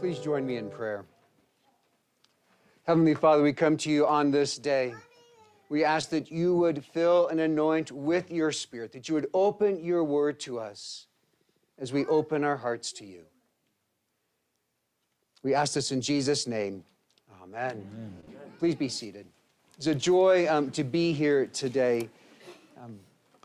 Please join me in prayer. Heavenly Father, we come to you on this day. We ask that you would fill and anoint with your Spirit, that you would open your word to us as we open our hearts to you. We ask this in Jesus' name. Amen. Amen. Please be seated. It's a joy um, to be here today. Um,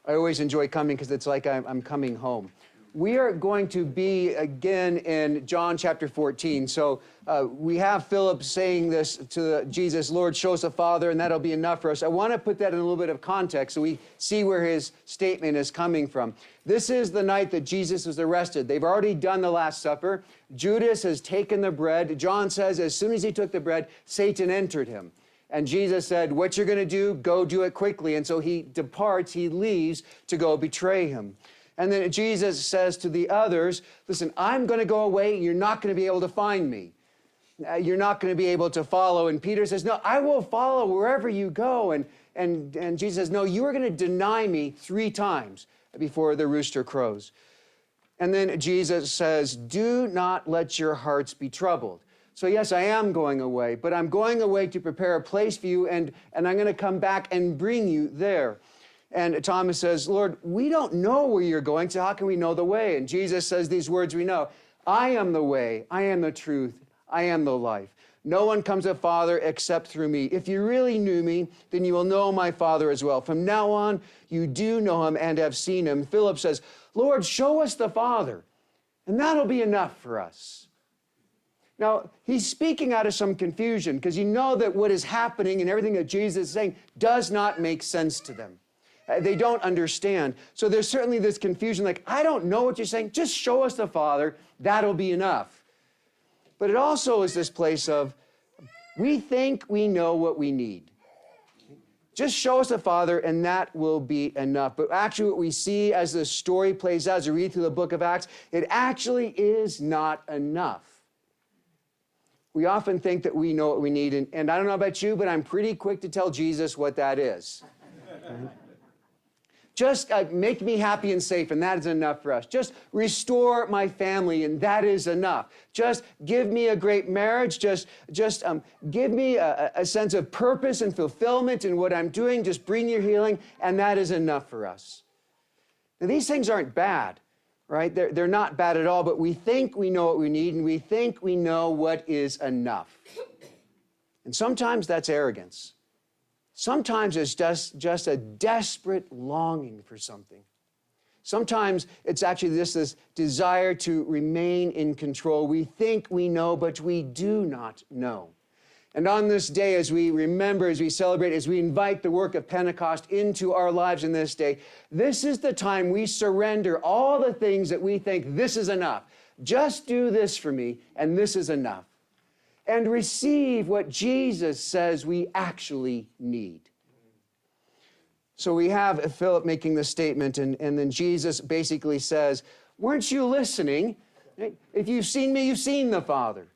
I always enjoy coming because it's like I'm, I'm coming home we are going to be again in John chapter 14. So uh, we have Philip saying this to Jesus, Lord, show us the Father, and that'll be enough for us. I want to put that in a little bit of context so we see where his statement is coming from. This is the night that Jesus was arrested. They've already done the Last Supper. Judas has taken the bread. John says, as soon as he took the bread, Satan entered him. And Jesus said, What you're going to do, go do it quickly. And so he departs, he leaves to go betray him. And then Jesus says to the others, Listen, I'm going to go away. You're not going to be able to find me. Uh, you're not going to be able to follow. And Peter says, No, I will follow wherever you go. And, and, and Jesus says, No, you are going to deny me three times before the rooster crows. And then Jesus says, Do not let your hearts be troubled. So, yes, I am going away, but I'm going away to prepare a place for you, and, and I'm going to come back and bring you there. And Thomas says, Lord, we don't know where you're going, so how can we know the way? And Jesus says these words we know I am the way, I am the truth, I am the life. No one comes to Father except through me. If you really knew me, then you will know my Father as well. From now on, you do know him and have seen him. Philip says, Lord, show us the Father, and that'll be enough for us. Now, he's speaking out of some confusion because you know that what is happening and everything that Jesus is saying does not make sense to them. Uh, they don't understand. So there's certainly this confusion like, I don't know what you're saying. Just show us the Father. That'll be enough. But it also is this place of, we think we know what we need. Just show us the Father, and that will be enough. But actually, what we see as the story plays out, as we read through the book of Acts, it actually is not enough. We often think that we know what we need, and, and I don't know about you, but I'm pretty quick to tell Jesus what that is. Just uh, make me happy and safe, and that is enough for us. Just restore my family, and that is enough. Just give me a great marriage. Just, just um, give me a, a sense of purpose and fulfillment in what I'm doing. Just bring your healing, and that is enough for us. Now, these things aren't bad, right? They're, they're not bad at all, but we think we know what we need, and we think we know what is enough. And sometimes that's arrogance. Sometimes it's just, just a desperate longing for something. Sometimes it's actually just this desire to remain in control. We think we know, but we do not know. And on this day, as we remember, as we celebrate, as we invite the work of Pentecost into our lives in this day, this is the time we surrender all the things that we think this is enough. Just do this for me, and this is enough and receive what Jesus says we actually need. So we have Philip making this statement, and, and then Jesus basically says, Weren't you listening? If you've seen me, you've seen the Father.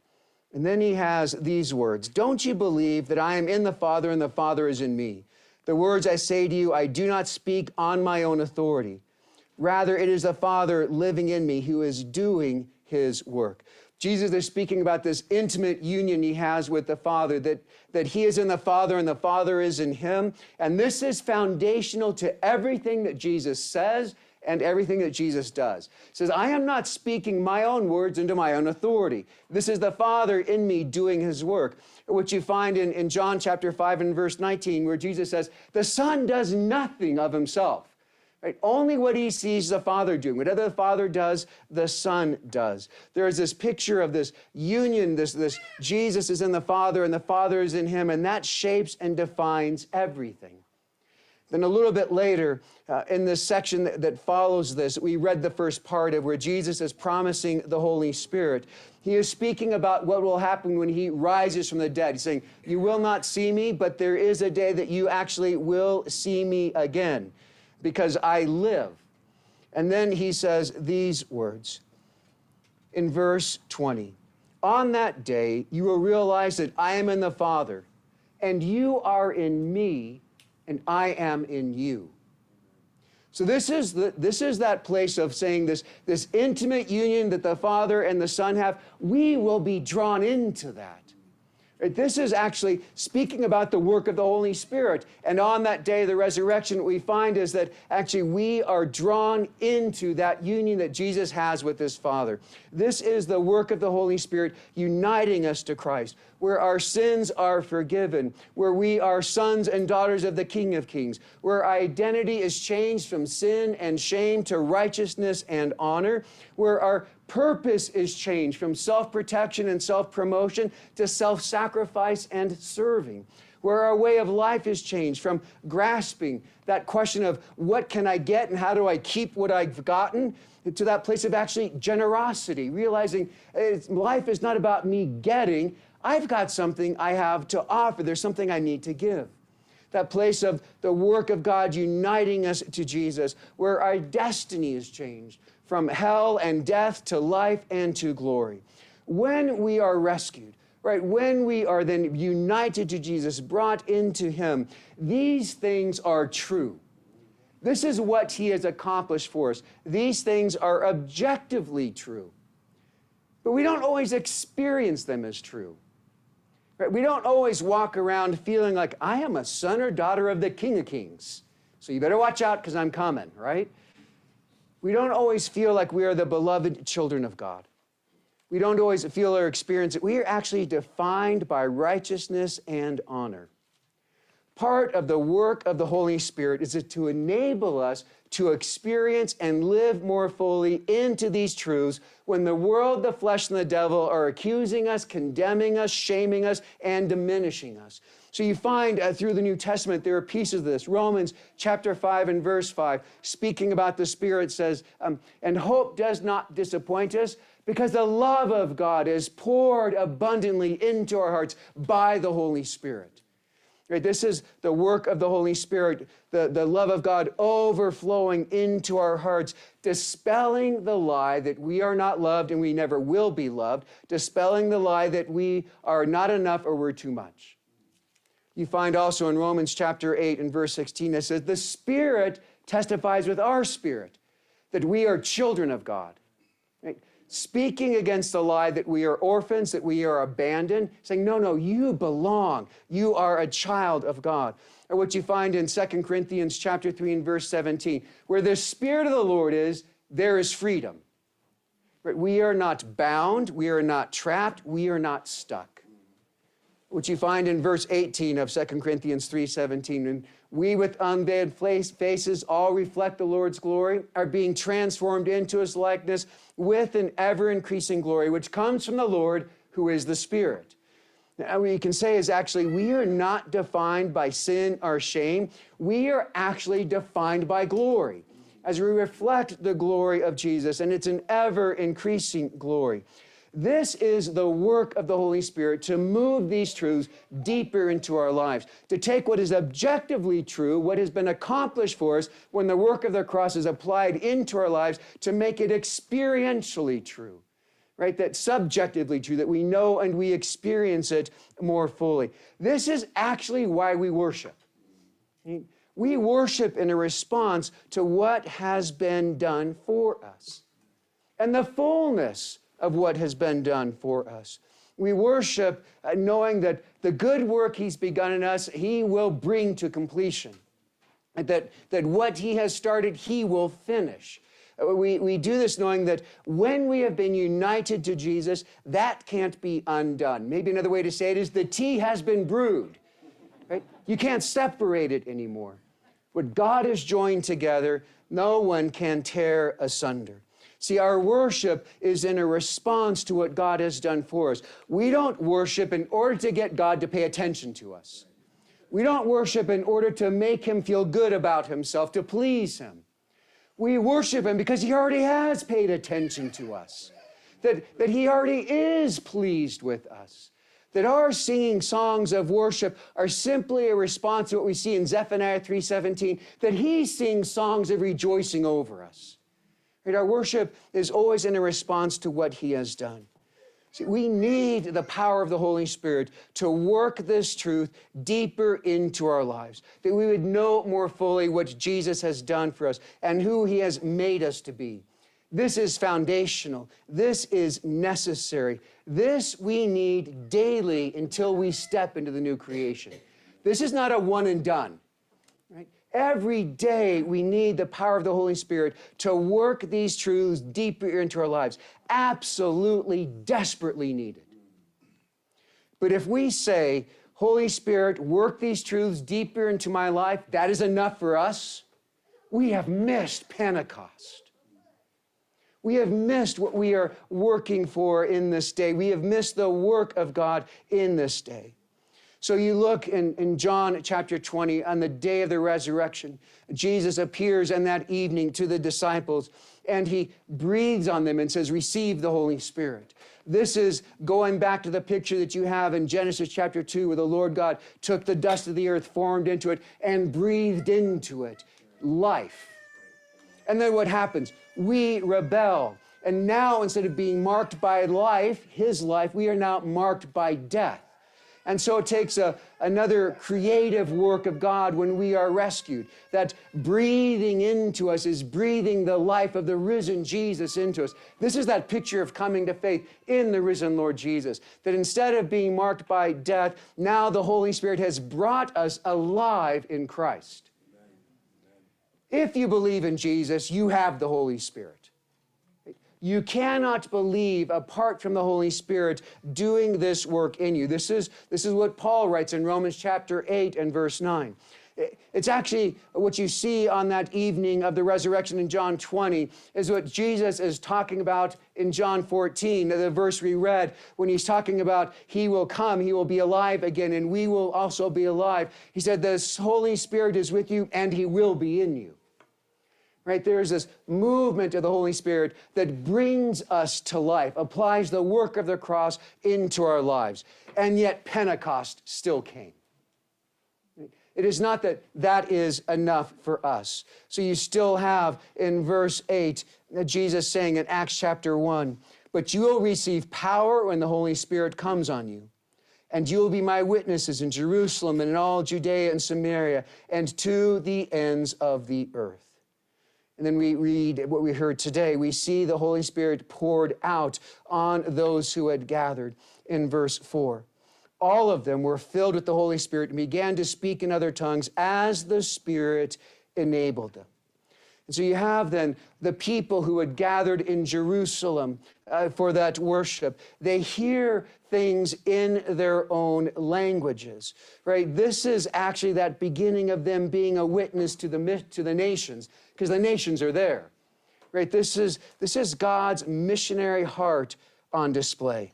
And then he has these words Don't you believe that I am in the Father and the Father is in me? The words I say to you, I do not speak on my own authority. Rather, it is the Father living in me who is doing his work. Jesus is speaking about this intimate union he has with the Father, that, that he is in the Father and the Father is in him. And this is foundational to everything that Jesus says and everything that Jesus does. Says, I am not speaking my own words into my own authority. This is the Father in me doing his work, which you find in, in John chapter 5 and verse 19, where Jesus says, The Son does nothing of himself. Right? Only what he sees the Father doing. Whatever the Father does, the Son does. There is this picture of this union, this, this Jesus is in the Father and the Father is in him, and that shapes and defines everything. Then a little bit later, uh, in this section that, that follows this, we read the first part of where Jesus is promising the Holy Spirit. He is speaking about what will happen when he rises from the dead. He's saying, You will not see me, but there is a day that you actually will see me again because I live. And then he says these words in verse 20 On that day, you will realize that I am in the Father, and you are in me, and I am in you. So this is the, this is that place of saying this this intimate union that the Father and the Son have. We will be drawn into that. This is actually speaking about the work of the Holy Spirit. And on that day, of the resurrection, what we find is that actually we are drawn into that union that Jesus has with his Father. This is the work of the Holy Spirit uniting us to Christ, where our sins are forgiven, where we are sons and daughters of the King of Kings, where our identity is changed from sin and shame to righteousness and honor, where our purpose is changed from self protection and self promotion to self sacrifice and serving. Where our way of life is changed from grasping that question of what can I get and how do I keep what I've gotten to that place of actually generosity, realizing life is not about me getting, I've got something I have to offer, there's something I need to give that place of the work of God uniting us to Jesus, where our destiny is changed, from hell and death to life and to glory. When we are rescued, right, when we are then united to Jesus, brought into Him, these things are true. This is what He has accomplished for us. These things are objectively true. But we don't always experience them as true. Right? We don't always walk around feeling like, I am a son or daughter of the King of Kings. So you better watch out because I'm coming, right? We don't always feel like we are the beloved children of God. We don't always feel or experience it. We are actually defined by righteousness and honor. Part of the work of the Holy Spirit is to enable us to experience and live more fully into these truths when the world, the flesh, and the devil are accusing us, condemning us, shaming us, and diminishing us. So you find uh, through the New Testament, there are pieces of this. Romans chapter 5 and verse 5, speaking about the Spirit, says, um, And hope does not disappoint us because the love of God is poured abundantly into our hearts by the Holy Spirit. Right, this is the work of the Holy Spirit, the, the love of God overflowing into our hearts, dispelling the lie that we are not loved and we never will be loved, dispelling the lie that we are not enough or we're too much. You find also in Romans chapter 8 and verse 16, that says, The Spirit testifies with our spirit that we are children of God. Right? Speaking against the lie that we are orphans, that we are abandoned, saying, No, no, you belong. You are a child of God. Or what you find in 2 Corinthians chapter 3 and verse 17, where the Spirit of the Lord is, there is freedom. Right? We are not bound, we are not trapped, we are not stuck which you find in verse 18 of 2 Corinthians 3:17. And we with unveiled faces all reflect the Lord's glory, are being transformed into his likeness with an ever increasing glory, which comes from the Lord who is the Spirit. Now, what you can say is actually, we are not defined by sin or shame. We are actually defined by glory as we reflect the glory of Jesus, and it's an ever increasing glory. This is the work of the Holy Spirit to move these truths deeper into our lives, to take what is objectively true, what has been accomplished for us when the work of the cross is applied into our lives, to make it experientially true, right? That subjectively true, that we know and we experience it more fully. This is actually why we worship. We worship in a response to what has been done for us. And the fullness of what has been done for us. We worship uh, knowing that the good work He's begun in us, He will bring to completion. That, that what He has started, He will finish. Uh, we, we do this knowing that when we have been united to Jesus, that can't be undone. Maybe another way to say it is the tea has been brewed. Right? You can't separate it anymore. What God has joined together, no one can tear asunder. See, our worship is in a response to what God has done for us. We don't worship in order to get God to pay attention to us. We don't worship in order to make him feel good about himself, to please him. We worship him because he already has paid attention to us, that, that he already is pleased with us. That our singing songs of worship are simply a response to what we see in Zephaniah 3:17, that he sings songs of rejoicing over us. Our worship is always in a response to what He has done. See, we need the power of the Holy Spirit to work this truth deeper into our lives, that we would know more fully what Jesus has done for us and who he has made us to be. This is foundational. This is necessary. This we need daily until we step into the new creation. This is not a one and done. Every day we need the power of the Holy Spirit to work these truths deeper into our lives. Absolutely, desperately needed. But if we say, Holy Spirit, work these truths deeper into my life, that is enough for us, we have missed Pentecost. We have missed what we are working for in this day. We have missed the work of God in this day. So you look in, in John chapter 20, on the day of the resurrection, Jesus appears in that evening to the disciples and he breathes on them and says, Receive the Holy Spirit. This is going back to the picture that you have in Genesis chapter 2, where the Lord God took the dust of the earth, formed into it, and breathed into it life. And then what happens? We rebel. And now, instead of being marked by life, his life, we are now marked by death. And so it takes a, another creative work of God when we are rescued. That breathing into us is breathing the life of the risen Jesus into us. This is that picture of coming to faith in the risen Lord Jesus. That instead of being marked by death, now the Holy Spirit has brought us alive in Christ. If you believe in Jesus, you have the Holy Spirit. You cannot believe apart from the Holy Spirit doing this work in you. This is, this is what Paul writes in Romans chapter 8 and verse 9. It's actually what you see on that evening of the resurrection in John 20 is what Jesus is talking about in John 14, the verse we read, when he's talking about he will come, he will be alive again, and we will also be alive. He said, The Holy Spirit is with you and he will be in you right? There's this movement of the Holy Spirit that brings us to life, applies the work of the cross into our lives. And yet Pentecost still came. It is not that that is enough for us. So you still have in verse 8, Jesus saying in Acts chapter 1, but you will receive power when the Holy Spirit comes on you. And you will be my witnesses in Jerusalem and in all Judea and Samaria and to the ends of the earth. And then we read what we heard today. We see the Holy Spirit poured out on those who had gathered in verse 4. All of them were filled with the Holy Spirit and began to speak in other tongues as the Spirit enabled them. And so you have then the people who had gathered in Jerusalem uh, for that worship. They hear things in their own languages, right? This is actually that beginning of them being a witness to the, to the nations because the nations are there. Right? This is, this is God's missionary heart on display.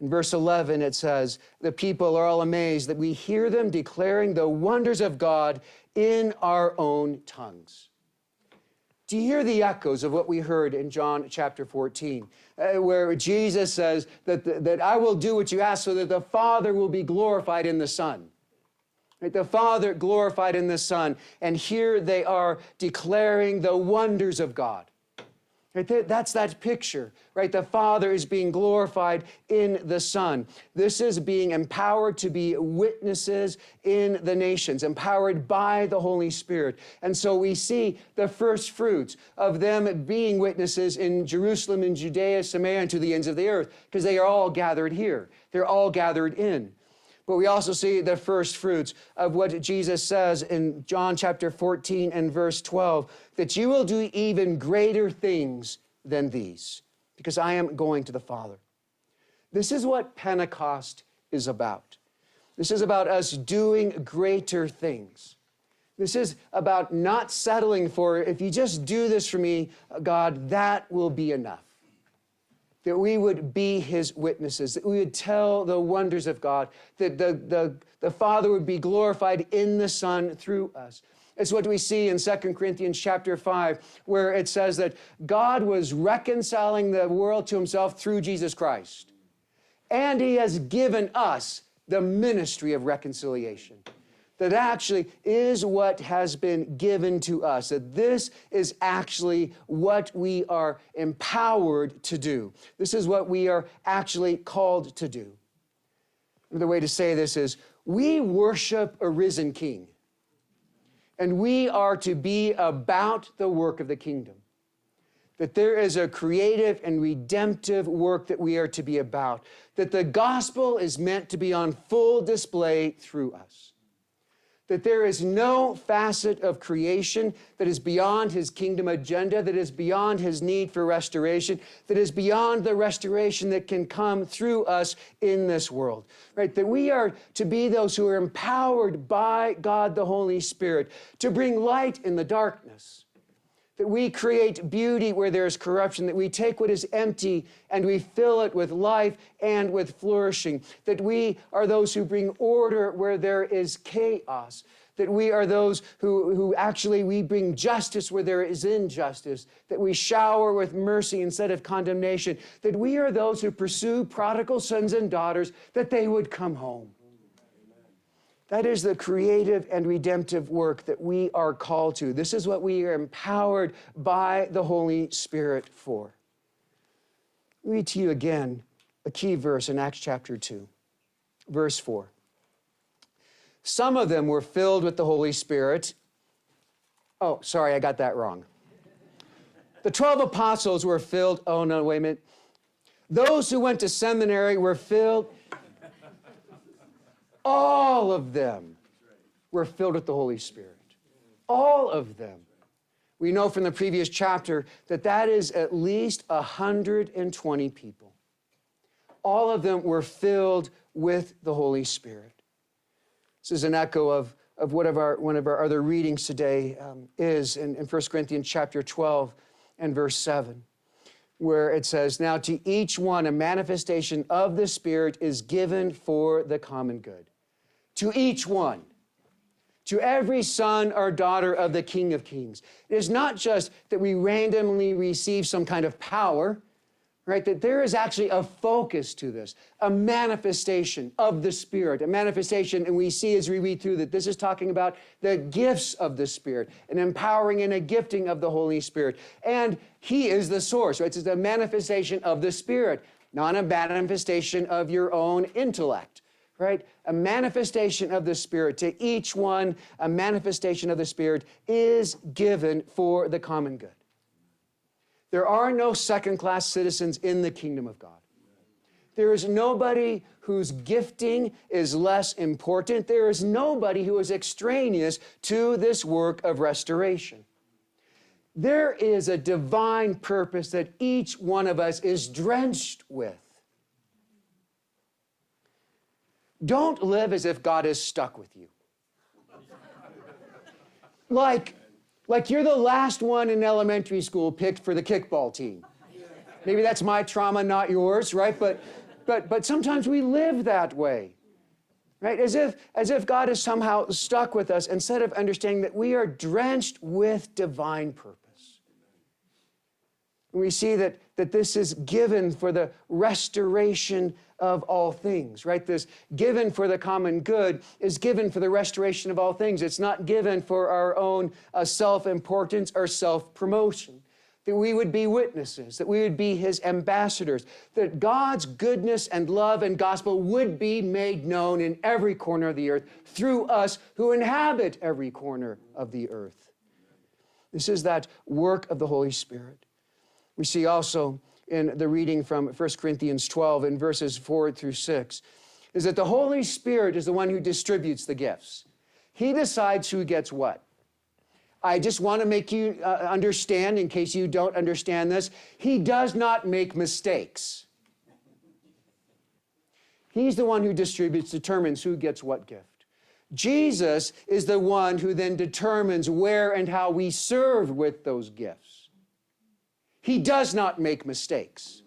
In verse 11, it says, The people are all amazed that we hear them declaring the wonders of God in our own tongues. Do you hear the echoes of what we heard in John chapter 14, uh, where Jesus says that, that I will do what you ask so that the Father will be glorified in the Son? Right? The Father glorified in the Son. And here they are declaring the wonders of God. That's that picture, right? The Father is being glorified in the Son. This is being empowered to be witnesses in the nations, empowered by the Holy Spirit. And so we see the first fruits of them being witnesses in Jerusalem, in Judea, Samaria, and to the ends of the earth, because they are all gathered here. They're all gathered in. But we also see the first fruits of what Jesus says in John chapter 14 and verse 12 that you will do even greater things than these because I am going to the Father. This is what Pentecost is about. This is about us doing greater things. This is about not settling for, if you just do this for me, God, that will be enough that we would be his witnesses, that we would tell the wonders of God, that the, the, the Father would be glorified in the Son through us. It's what we see in 2 Corinthians chapter 5, where it says that God was reconciling the world to himself through Jesus Christ. And he has given us the ministry of reconciliation. That actually is what has been given to us, that this is actually what we are empowered to do. This is what we are actually called to do. Another way to say this is we worship a risen king, and we are to be about the work of the kingdom. That there is a creative and redemptive work that we are to be about, that the gospel is meant to be on full display through us that there is no facet of creation that is beyond his kingdom agenda, that is beyond his need for restoration, that is beyond the restoration that can come through us in this world. Right? That we are to be those who are empowered by God the Holy Spirit to bring light in the darkness that we create beauty where there's corruption, that we take what is empty and we fill it with life and with flourishing, that we are those who bring order where there is chaos, that we are those who, who actually we bring justice where there is injustice, that we shower with mercy instead of condemnation, that we are those who pursue prodigal sons and daughters that they would come home. That is the creative and redemptive work that we are called to. This is what we are empowered by the Holy Spirit for. read to you again a key verse in Acts chapter 2, verse 4. Some of them were filled with the Holy Spirit. Oh, sorry, I got that wrong. The 12 apostles were filled. Oh, no, wait a minute. Those who went to seminary were filled all of them were filled with the Holy Spirit. All of them. We know from the previous chapter that that is at least 120 people. All of them were filled with the Holy Spirit. This is an echo of, of what of our, one of our other readings today um, is in, in 1 Corinthians chapter 12 and verse 7 where it says, Now to each one a manifestation of the Spirit is given for the common good to each one, to every son or daughter of the King of Kings. It is not just that we randomly receive some kind of power, right? That there is actually a focus to this, a manifestation of the Spirit, a manifestation, and we see as we read through that this is talking about the gifts of the Spirit, an empowering and a gifting of the Holy Spirit. And He is the source, right? It's the manifestation of the Spirit, not a manifestation of your own intellect right? A manifestation of the Spirit to each one, a manifestation of the Spirit is given for the common good. There are no second class citizens in the kingdom of God. There is nobody whose gifting is less important. There is nobody who is extraneous to this work of restoration. There is a divine purpose that each one of us is drenched with. Don't live as if God is stuck with you. Like, like you're the last one in elementary school picked for the kickball team. Maybe that's my trauma, not yours, right? But, but, but sometimes we live that way, right? As if, as if God is somehow stuck with us instead of understanding that we are drenched with divine purpose. we see that, that this is given for the restoration of all things, right? This given for the common good is given for the restoration of all things. It's not given for our own uh, self importance or self promotion. That we would be witnesses, that we would be his ambassadors, that God's goodness and love and gospel would be made known in every corner of the earth through us who inhabit every corner of the earth. This is that work of the Holy Spirit. We see also in the reading from 1 Corinthians 12 in verses 4 through 6 is that the Holy Spirit is the one who distributes the gifts. He decides who gets what. I just want to make you uh, understand, in case you don't understand this, He does not make mistakes. He's the one who distributes, determines who gets what gift. Jesus is the one who then determines where and how we serve with those gifts. He does not make mistakes.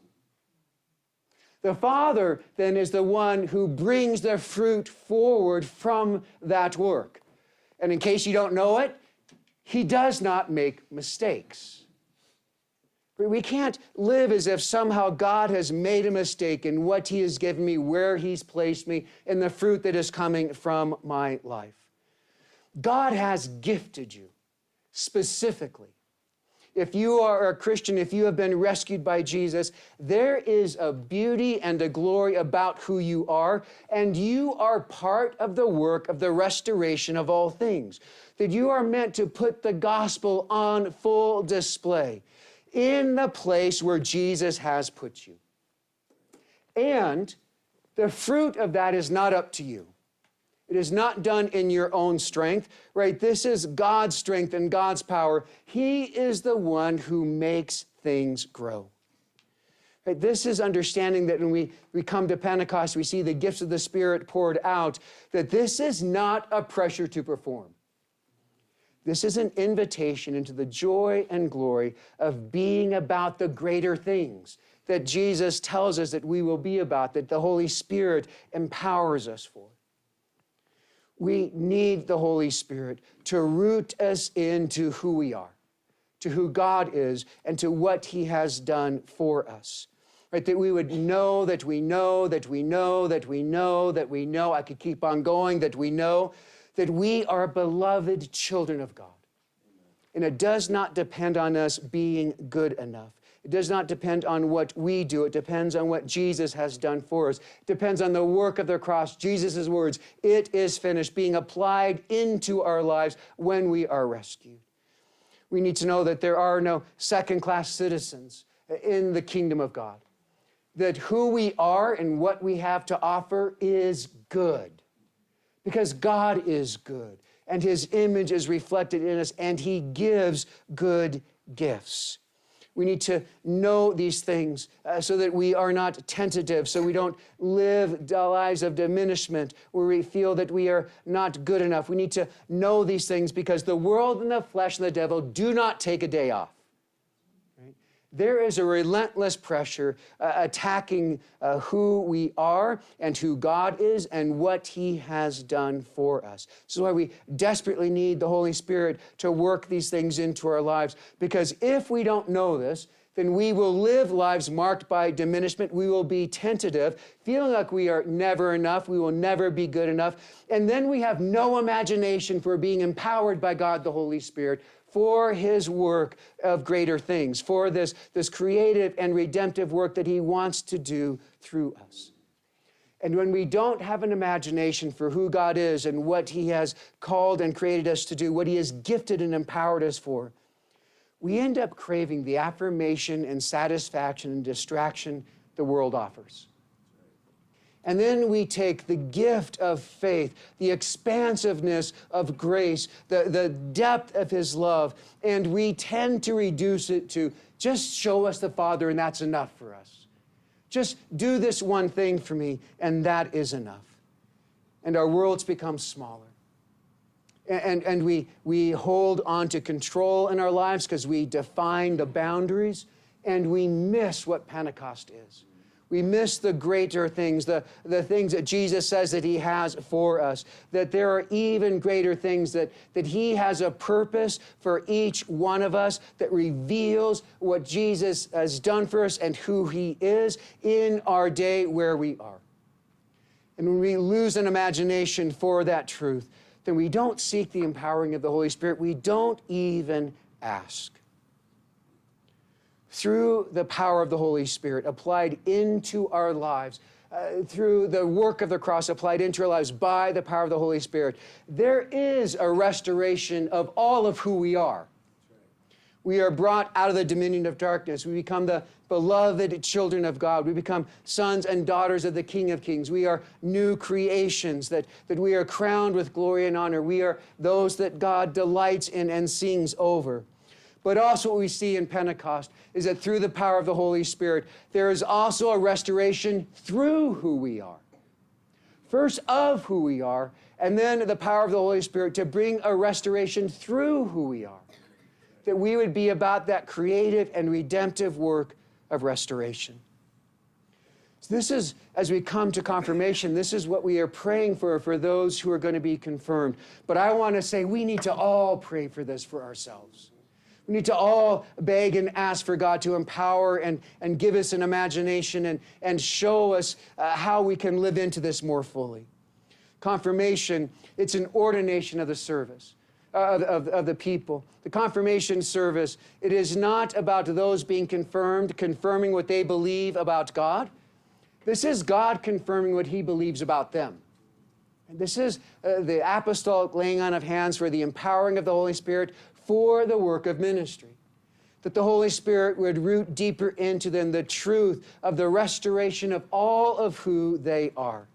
The Father then is the one who brings the fruit forward from that work. And in case you don't know it, He does not make mistakes. We can't live as if somehow God has made a mistake in what He has given me, where He's placed me, in the fruit that is coming from my life. God has gifted you specifically. If you are a Christian, if you have been rescued by Jesus, there is a beauty and a glory about who you are, and you are part of the work of the restoration of all things. That you are meant to put the gospel on full display in the place where Jesus has put you. And the fruit of that is not up to you. It is not done in your own strength, right? This is God's strength and God's power. He is the one who makes things grow. Right? This is understanding that when we, we come to Pentecost, we see the gifts of the Spirit poured out, that this is not a pressure to perform. This is an invitation into the joy and glory of being about the greater things that Jesus tells us that we will be about, that the Holy Spirit empowers us for. We need the Holy Spirit to root us into who we are, to who God is, and to what He has done for us. Right? That we would know that we know that we know that we know that we know. I could keep on going, that we know that we are beloved children of God. And it does not depend on us being good enough. Does not depend on what we do. It depends on what Jesus has done for us. It depends on the work of the cross, Jesus' words, it is finished, being applied into our lives when we are rescued. We need to know that there are no second class citizens in the kingdom of God, that who we are and what we have to offer is good, because God is good and his image is reflected in us and he gives good gifts. We need to know these things uh, so that we are not tentative, so we don't live lives of diminishment where we feel that we are not good enough. We need to know these things because the world and the flesh and the devil do not take a day off. There is a relentless pressure uh, attacking uh, who we are and who God is and what He has done for us. This is why we desperately need the Holy Spirit to work these things into our lives. Because if we don't know this, then we will live lives marked by diminishment. We will be tentative, feeling like we are never enough. We will never be good enough. And then we have no imagination for being empowered by God, the Holy Spirit, for his work of greater things, for this, this creative and redemptive work that he wants to do through us. And when we don't have an imagination for who God is and what He has called and created us to do, what He has gifted and empowered us for, we end up craving the affirmation and satisfaction and distraction the world offers. And then we take the gift of faith, the expansiveness of grace, the, the depth of His love, and we tend to reduce it to just show us the Father, and that's enough for us. Just do this one thing for me, and that is enough. And our worlds become smaller. And, and we, we hold on to control in our lives because we define the boundaries, and we miss what Pentecost is. We miss the greater things, the, the things that Jesus says that He has for us, that there are even greater things, that, that He has a purpose for each one of us that reveals what Jesus has done for us and who He is in our day where we are. And when we lose an imagination for that truth, then we don't seek the empowering of the Holy Spirit. We don't even ask through the power of the Holy Spirit applied into our lives, uh, through the work of the cross applied into our lives by the power of the Holy Spirit, there is a restoration of all of who we are. We are brought out of the dominion of darkness. We become the beloved children of God. We become sons and daughters of the King of Kings. We are new creations, that, that we are crowned with glory and honor. We are those that God delights in and sings over. But also, what we see in Pentecost is that through the power of the Holy Spirit, there is also a restoration through who we are. First, of who we are, and then the power of the Holy Spirit to bring a restoration through who we are. That we would be about that creative and redemptive work of restoration. So, this is, as we come to confirmation, this is what we are praying for for those who are going to be confirmed. But I want to say we need to all pray for this for ourselves. We need to all beg and ask for God to empower and, and give us an imagination and, and show us uh, how we can live into this more fully. Confirmation, it's an ordination of the service. Uh, of, of, of the people. The confirmation service, it is not about those being confirmed, confirming what they believe about God. This is God confirming what He believes about them. This is uh, the apostolic laying on of hands for the empowering of the Holy Spirit for the work of ministry. That the Holy Spirit would root deeper into them the truth of the restoration of all of who they are.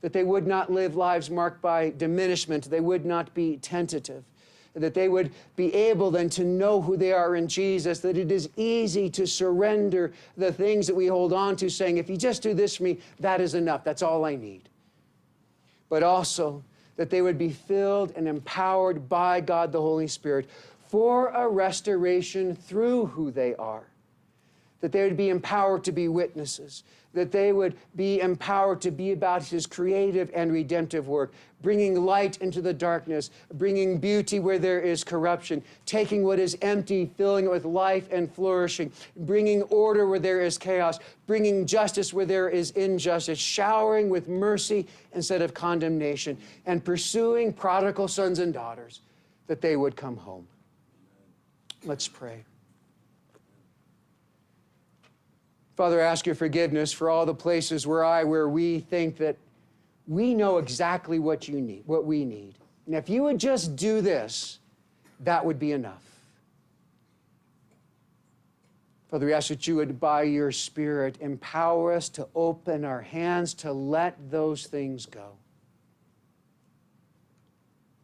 That they would not live lives marked by diminishment, they would not be tentative, that they would be able then to know who they are in Jesus, that it is easy to surrender the things that we hold on to, saying, if you just do this for me, that is enough, that's all I need. But also that they would be filled and empowered by God the Holy Spirit for a restoration through who they are that they would be empowered to be witnesses, that they would be empowered to be about His creative and redemptive work, bringing light into the darkness, bringing beauty where there is corruption, taking what is empty, filling it with life and flourishing, bringing order where there is chaos, bringing justice where there is injustice, showering with mercy instead of condemnation, and pursuing prodigal sons and daughters that they would come home. Let's pray. Father, I ask your forgiveness for all the places where I, where we think that we know exactly what you need, what we need. And if you would just do this, that would be enough. Father, we ask that you would, by your Spirit, empower us to open our hands to let those things go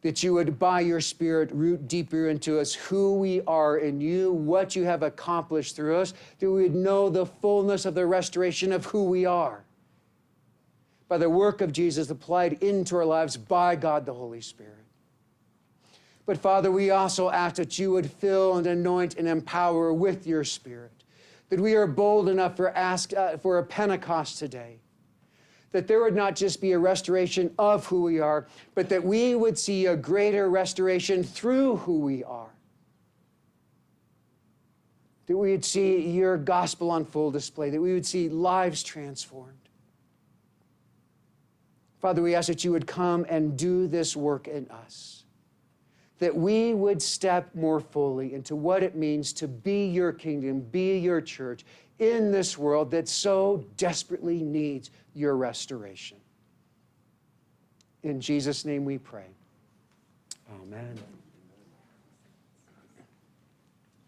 that you would, by your Spirit, root deeper into us who we are in you, what you have accomplished through us, that we would know the fullness of the restoration of who we are by the work of Jesus applied into our lives by God the Holy Spirit. But Father, we also ask that you would fill and anoint and empower with your Spirit, that we are bold enough for, ask, uh, for a Pentecost today that there would not just be a restoration of who we are, but that we would see a greater restoration through who we are. That we would see your gospel on full display, that we would see lives transformed. Father, we ask that you would come and do this work in us, that we would step more fully into what it means to be your kingdom, be your church in this world that so desperately needs your restoration. In Jesus' name we pray. Amen.